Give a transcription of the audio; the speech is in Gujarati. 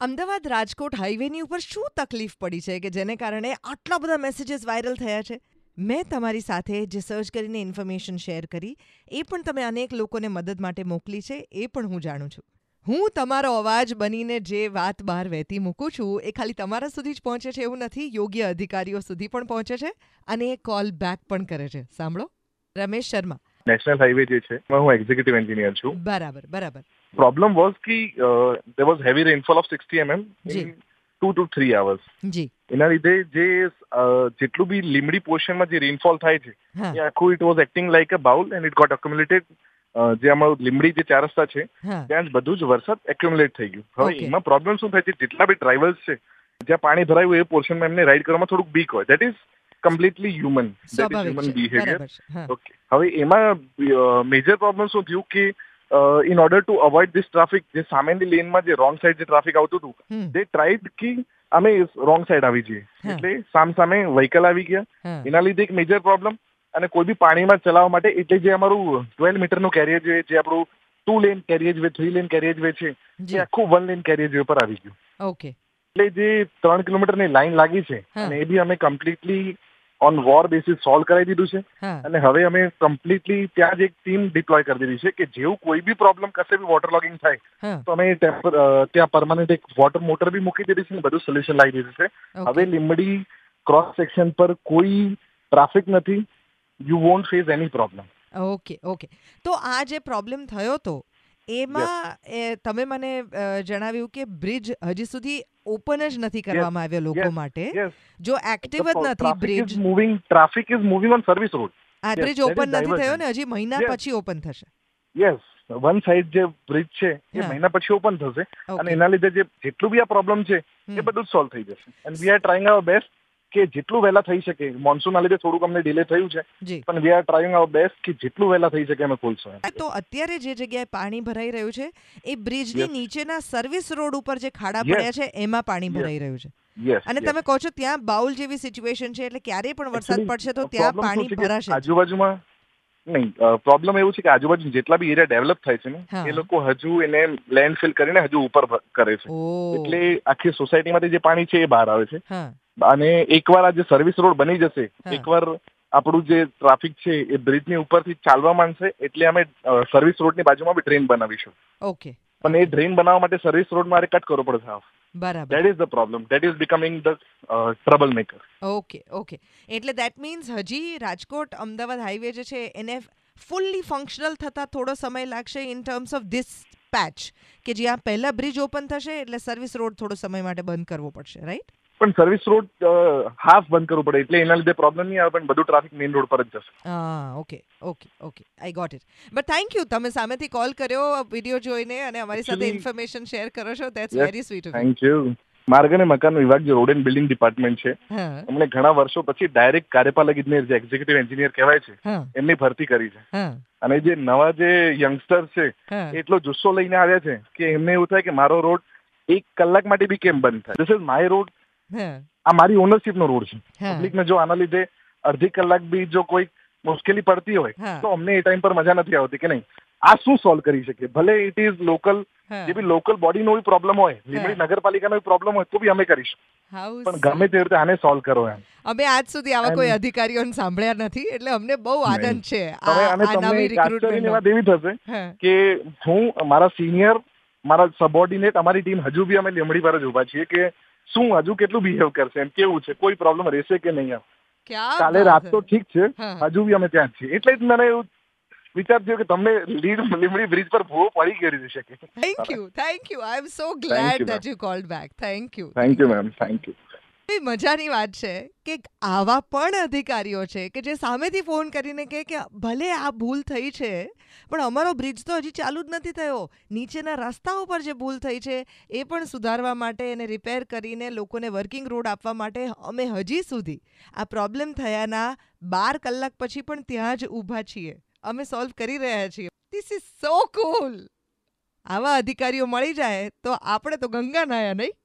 અમદાવાદ રાજકોટ હાઈવેની ઉપર શું તકલીફ પડી છે કે જેને કારણે આટલા બધા મેસેજીસ વાયરલ થયા છે? મેં તમારી સાથે જે સર્ચ કરીને ઇન્ફોર્મેશન શેર કરી એ પણ તમે અનેક લોકોને મદદ માટે મોકલી છે એ પણ હું જાણું છું. હું તમારો અવાજ બનીને જે વાત બહાર વહેતી મૂકું છું એ ખાલી તમારા સુધી જ પહોંચે છે એવું નથી યોગ્ય અધિકારીઓ સુધી પણ પહોંચે છે અને એ કોલ બેક પણ કરે છે. સાંભળો? રમેશ શર્મા. નેશનલ હાઈવે જે છે હું એક્ઝિક્યુટિવ એન્જિનિયર છું. બરાબર બરાબર. Problem was key there was heavy rainfall of sixty MM G. In two to three hours જી એના લીધે જે જેટલું બી લીમડી પોર્શનમાં જે રેનફોલ થાય છે એ આખું it was acting like a bowl and it got accumulated જે અમારું લીમડી જે ચાર રસ્તા છે ત્યાં જ બધું જ વરસાદ એક્યુમ્યુલેટ થઈ ગયું. હવે એમાં પ્રોબ્લેમ શું થાય છે? જેટલા બી ડ્રાઈવર્સ છે જ્યાં પાણી ભરાયું એ પોર્શનમાં એમને રાઈડ કરવામાં થોડુંક બીક હોય. That is completely human that is human behaviour okay હવે એમાં મેજર પ્રોબ્લેમ શું થયું કે in order to avoid this traffic જે સામેની લેનમાં જે રોંગ સાઈડ જે ટ્રાફિક આવતું હતું તે દે ટ્રાઈડ કે અમે રોંગ સાઈડ આવી જઈએ. એટલે સામ સામે વ્હીકલ આવી ગયા. એના લીધે એક મેજર પ્રોબ્લેમ અને કોઈ બી પાણીમાં ચલાવવા માટે એટલે જે અમારું ટ્વેલ્વ મીટરનું કેરિયર જે જે આપણું two lane carriageway three lane carriageway છે એ આખું વન લેન કેરિયર વે પર આવી ગયું. ઓકે એટલે જે ત્રણ કિલોમીટરની લાઈન લાગી છે અને એ બી અમે completely on war basis solve કરાવી દીધું છે. અને હવે અમે કમ્પ્લીટલી ત્યાં જ એક ટીમ ડિપ્લોય કરી દીધી છે કે જેવું કોઈ બી પ્રોબ્લેમ કશે બી વોટર લોગિંગ થાય તો અમે ત્યાં પરમાનન્ટ એક વોટર મોટર બી મૂકી દીધી છે અને બધું સોલ્યુશન લાવી દીધું છે. હવે લીંબડી ક્રોસ સેક્શન પર કોઈ ટ્રાફિક નથી. You won't face any problem okay okay તો આ જે પ્રોબ્લેમ થયો તો એમાં તમે મને જણાવ્યું કે બ્રિજ હજી સુધી ઓપન જ નથી કરવામાં આવ્યો લોકો માટે. જો એક્ટિવ જ નથી bridge. Moving traffic is moving on service road આ બ્રિજ ઓપન નથી થયો ને હજી મહિના પછી ઓપન થશે. યસ વન સાઈડ જે બ્રિજ છે એ મહિના પછી ઓપન થશે. અને એના લીધે જે જેટલું બી આ પ્રોબ્લેમ છે એ બધું સોલ્વ થઈ જશે. And we are trying our best કે જેટલું વહેલા થઈ શકે મોન્સૂનના લીધે થોડુંક અમને ડિલે થયું છે પણ we are trying our best કે જેટલું વહેલા થઈ શકે અમે ખોલશું તો અત્યારે જે જગ્યાએ પાણી ભરાઈ રહ્યું છે એ બ્રિજની. નીચેના સર્વિસ રોડ ઉપર જે ખાડા પડ્યા છે એમાં પાણી ભરાઈ રહ્યું છે. અને તમે કહો છો ત્યાં બાઉલ જેવી સિચ્યુએશન છે એટલે ક્યારેય પણ વરસાદ પડશે તો ત્યાં પાણી ભરાશે. આજુબાજુમાં નહીં પ્રોબ્લેમ એવું છે કે આજુબાજુ જેટલા બી એરિયા ડેવલપ થાય છે ને એ લોકો હજુ એને લેન્ડ ફિલ કરીને હજુ ઉપર કરે છે. એટલે આખી સોસાયટીમાંથી જે પાણી છે એ બહાર આવે છે. અને એકવાર આ જે સર્વિસ રોડ બની જશે એકવાર આપણું જે ટ્રાફિક છે એ બ્રિજની ઉપરથી ચાલવા માંડશે એટલે અમે સર્વિસ રોડની બાજુમાં બી ડ્રેન બનાવીશું. ઓકે પણ એ ડ્રેન બનાવવા માટે સર્વિસ રોડ મારે કટ કરવો પડશે હાફ બરાબર. That is the problem that is becoming the trouble maker okay okay એટલે ધેટ મીન્સ હજી રાજકોટ અમદાવાદ હાઈવે જે છે એને ફૂલ્લી ફંક્શનલ થતાં થોડો સમય લાગશે in terms of this patch કે જ્યાં પહેલા બ્રિજ ઓપન થશે એટલે સર્વિસ રોડ થોડો સમય માટે બંધ કરવો પડશે રાઈટ પણ સર્વિસ રોડ હાફ બંધ કરવું પડે. એટલે એના લીધે પ્રોબ્લેમ નહીં આવે પણ બધું ટ્રાફિક મેઇન રોડ પર જ જશે. Okay okay okay I got it but thank you તમે સામેથી કોલ કર્યો વીડિયો જોઈને અને અમારી સાથે ઇન્ફોર્મેશન શેર કરો છો. That's very sweet thank you માર્ગ અને મકાન વિભાગ જે રોડ એન્ડ બિલ્ડિંગ ડિપાર્ટમેન્ટ છે એમણે ઘણા વર્ષો પછી ડાયરેક્ટ કાર્યપાલક ઇજનેર જે એક્ઝિક્યુટિવ એન્જિનિયર કહેવાય છે એમની ભરતી કરી છે. અને જે નવા જે યંગસ્ટર છે એટલો જુસ્સો લઈને આવ્યા છે કે એમને એવું થાય કે મારો રોડ એક કલાક માટે બી કેમ બંધ થાય? ધીસ ઇઝ માય રોડ આ મારી ઓનરશિપ નો રોડ છે. પબ્લિકને જો આના લીધે અડધી કલાક બી જો કોઈ મુશ્કેલી પડતી હોય તો અમને એ ટાઈમ પર મજા નથી આવતી કે નહીં? આ શું સોલ્વ કરી શકીએ ભલે ઇટ ઇઝ લોકલ જે બી લોકલ બોડીનો કોઈ પ્રોબ્લેમ હોય લીમડી નગરપાલિકાનો પ્રોબ્લેમ હોય તો બી અમે કરીશું. પણ ગમે તે રીતે આને સોલ્વ કરો એમ. અમે આજ સુધી આવા કોઈ અધિકારીઓને સાંભળ્યા નથી એટલે અમને બહુ આનંદ છે હવે અને તમને આશ્ચર્યની વાત એવી થશે કે હું મારા સિનિયર મારા સબોર્ડિનેટ અમારી ટીમ હજુ બી અમે લીમડી પર જ ઊભા છીએ કે શું હજુ કેટલું બિહેવ કરશે? એમ કેવું છે? કોઈ પ્રોબ્લેમ રહેશે કે નહીં એમ? કાલે રાત તો ઠીક છે. હજુ બી અમે ત્યાં છીએ. એટલે જ મને એવું વિચાર થયો કે તમને લીડ લીમડી બ્રિજ પર ભૂવો પડી ગઈ શકે thank you thank you I am so glad that you called back thank you thank you ma'am thank you એ મજાની વાત છે કે આવા પણ અધિકારીઓ છે કે જે સામેથી ફોન કરીને કહે કે ભલે આ ભૂલ થઈ છે, પણ અમારો બ્રિજ તો હજી ચાલુ જ નથી થયો. નીચેના રસ્તાઓ પર જે ભૂલ થઈ છે, એ પણ સુધારવા માટે એને રિપેર કરીને લોકોને વર્કિંગ રોડ આપવા માટે અમે હજી સુધી આ પ્રોબ્લેમ થયાના બાર કલાક પછી પણ ત્યાં જ ઊભા છીએ. અમે સોલ્વ કરી રહ્યા છીએ. ધીસ ઇઝ સો કુલ આવા અધિકારીઓ મળી જાય તો આપણે તો ગંગા નાયા નહીં?